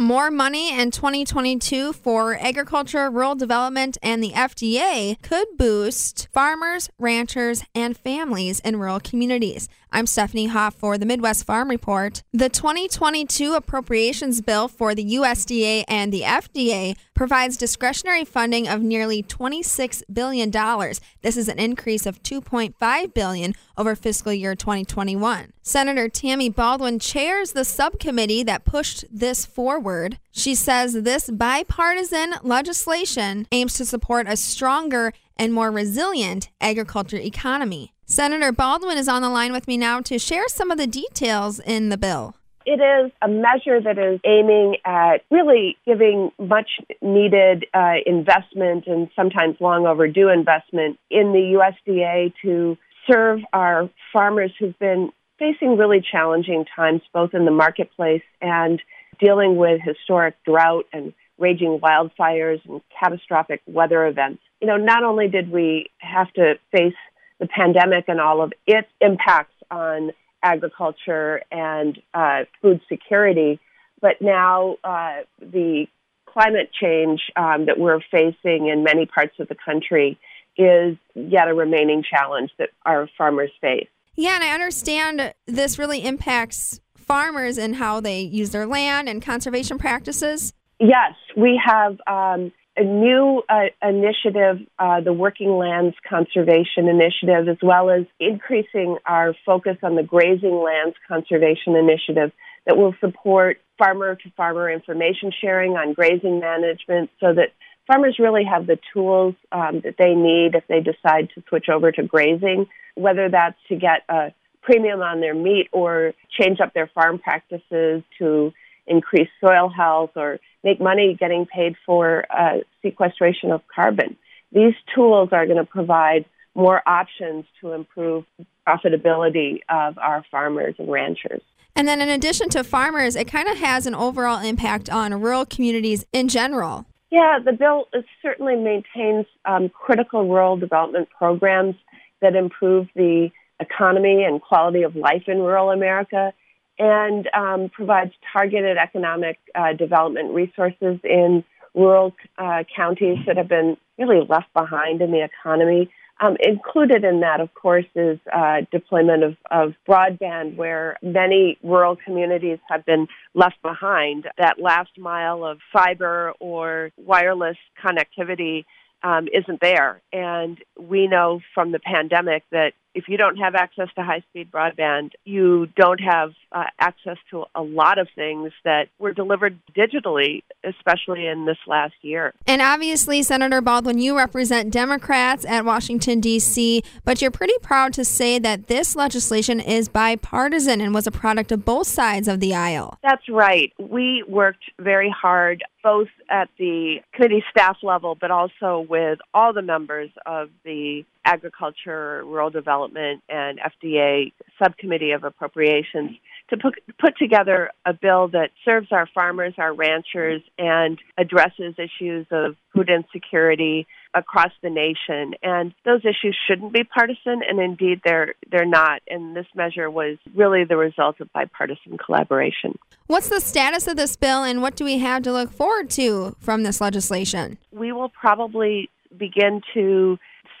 More money in 2022 for agriculture, rural development, and the FDA could boost farmers, ranchers, and families in rural communities. I'm Stephanie Hoff for the Midwest Farm Report. The 2022 appropriations bill for the USDA and the FDA provides discretionary funding of nearly $26 billion. This is an increase of 2.5 billion over fiscal year 2021. Senator Tammy Baldwin chairs the subcommittee that pushed this forward. She says this bipartisan legislation aims to support a stronger and more resilient agriculture economy. Senator Baldwin is on the line with me now to share some of the details in the bill. It is a measure that is aiming at really giving much needed uh, investment and sometimes long overdue investment in the USDA to serve our farmers who've been facing really challenging times both in the marketplace and dealing with historic drought and raging wildfires and catastrophic weather events. You know, not only did we have to face the pandemic and all of its impacts on agriculture and uh, food security. But now uh, the climate change um, that we're facing in many parts of the country is yet a remaining challenge that our farmers face. Yeah, and I understand this really impacts farmers and how they use their land and conservation practices. Yes, we have um, a new uh, initiative, uh, the Working Lands Conservation Initiative, as well as increasing our focus on the Grazing Lands Conservation Initiative that will support farmer to farmer information sharing on grazing management so that farmers really have the tools um, that they need if they decide to switch over to grazing, whether that's to get a premium on their meat or change up their farm practices to increase soil health or make money getting paid for uh, sequestration of carbon. These tools are going to provide more options to improve profitability of our farmers and ranchers. And then, in addition to farmers, it kind of has an overall impact on rural communities in general. Yeah, the bill certainly maintains um, critical rural development programs that improve the economy and quality of life in rural America and um, provides targeted economic uh, development resources in rural uh, counties that have been really left behind in the economy. Um, included in that, of course, is uh, deployment of, of broadband, where many rural communities have been left behind. That last mile of fiber or wireless connectivity um, isn't there. And we know from the pandemic that if you don't have access to high speed broadband, you don't have uh, access to a lot of things that were delivered digitally, especially in this last year. And obviously, Senator Baldwin, you represent Democrats at Washington, D.C., but you're pretty proud to say that this legislation is bipartisan and was a product of both sides of the aisle. That's right. We worked very hard, both at the committee staff level, but also with all the members of the Agriculture, Rural Development, and FDA Subcommittee of Appropriations to put, put together a bill that serves our farmers, our ranchers, and addresses issues of food insecurity across the nation. And those issues shouldn't be partisan, and indeed they're they're not. And this measure was really the result of bipartisan collaboration. What's the status of this bill, and what do we have to look forward to from this legislation? We will probably begin to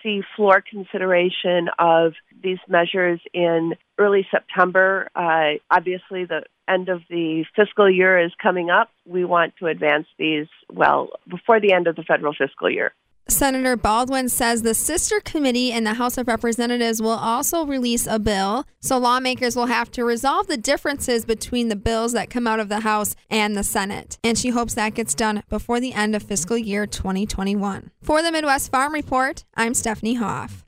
see floor consideration of these measures in early September. Uh, obviously, the end of the fiscal year is coming up. We want to advance these, well, before the end of the federal fiscal year. Senator Baldwin says the sister committee in the House of Representatives will also release a bill, so lawmakers will have to resolve the differences between the bills that come out of the House and the Senate. And she hopes that gets done before the end of fiscal year 2021. For the Midwest Farm Report, I'm Stephanie Hoff.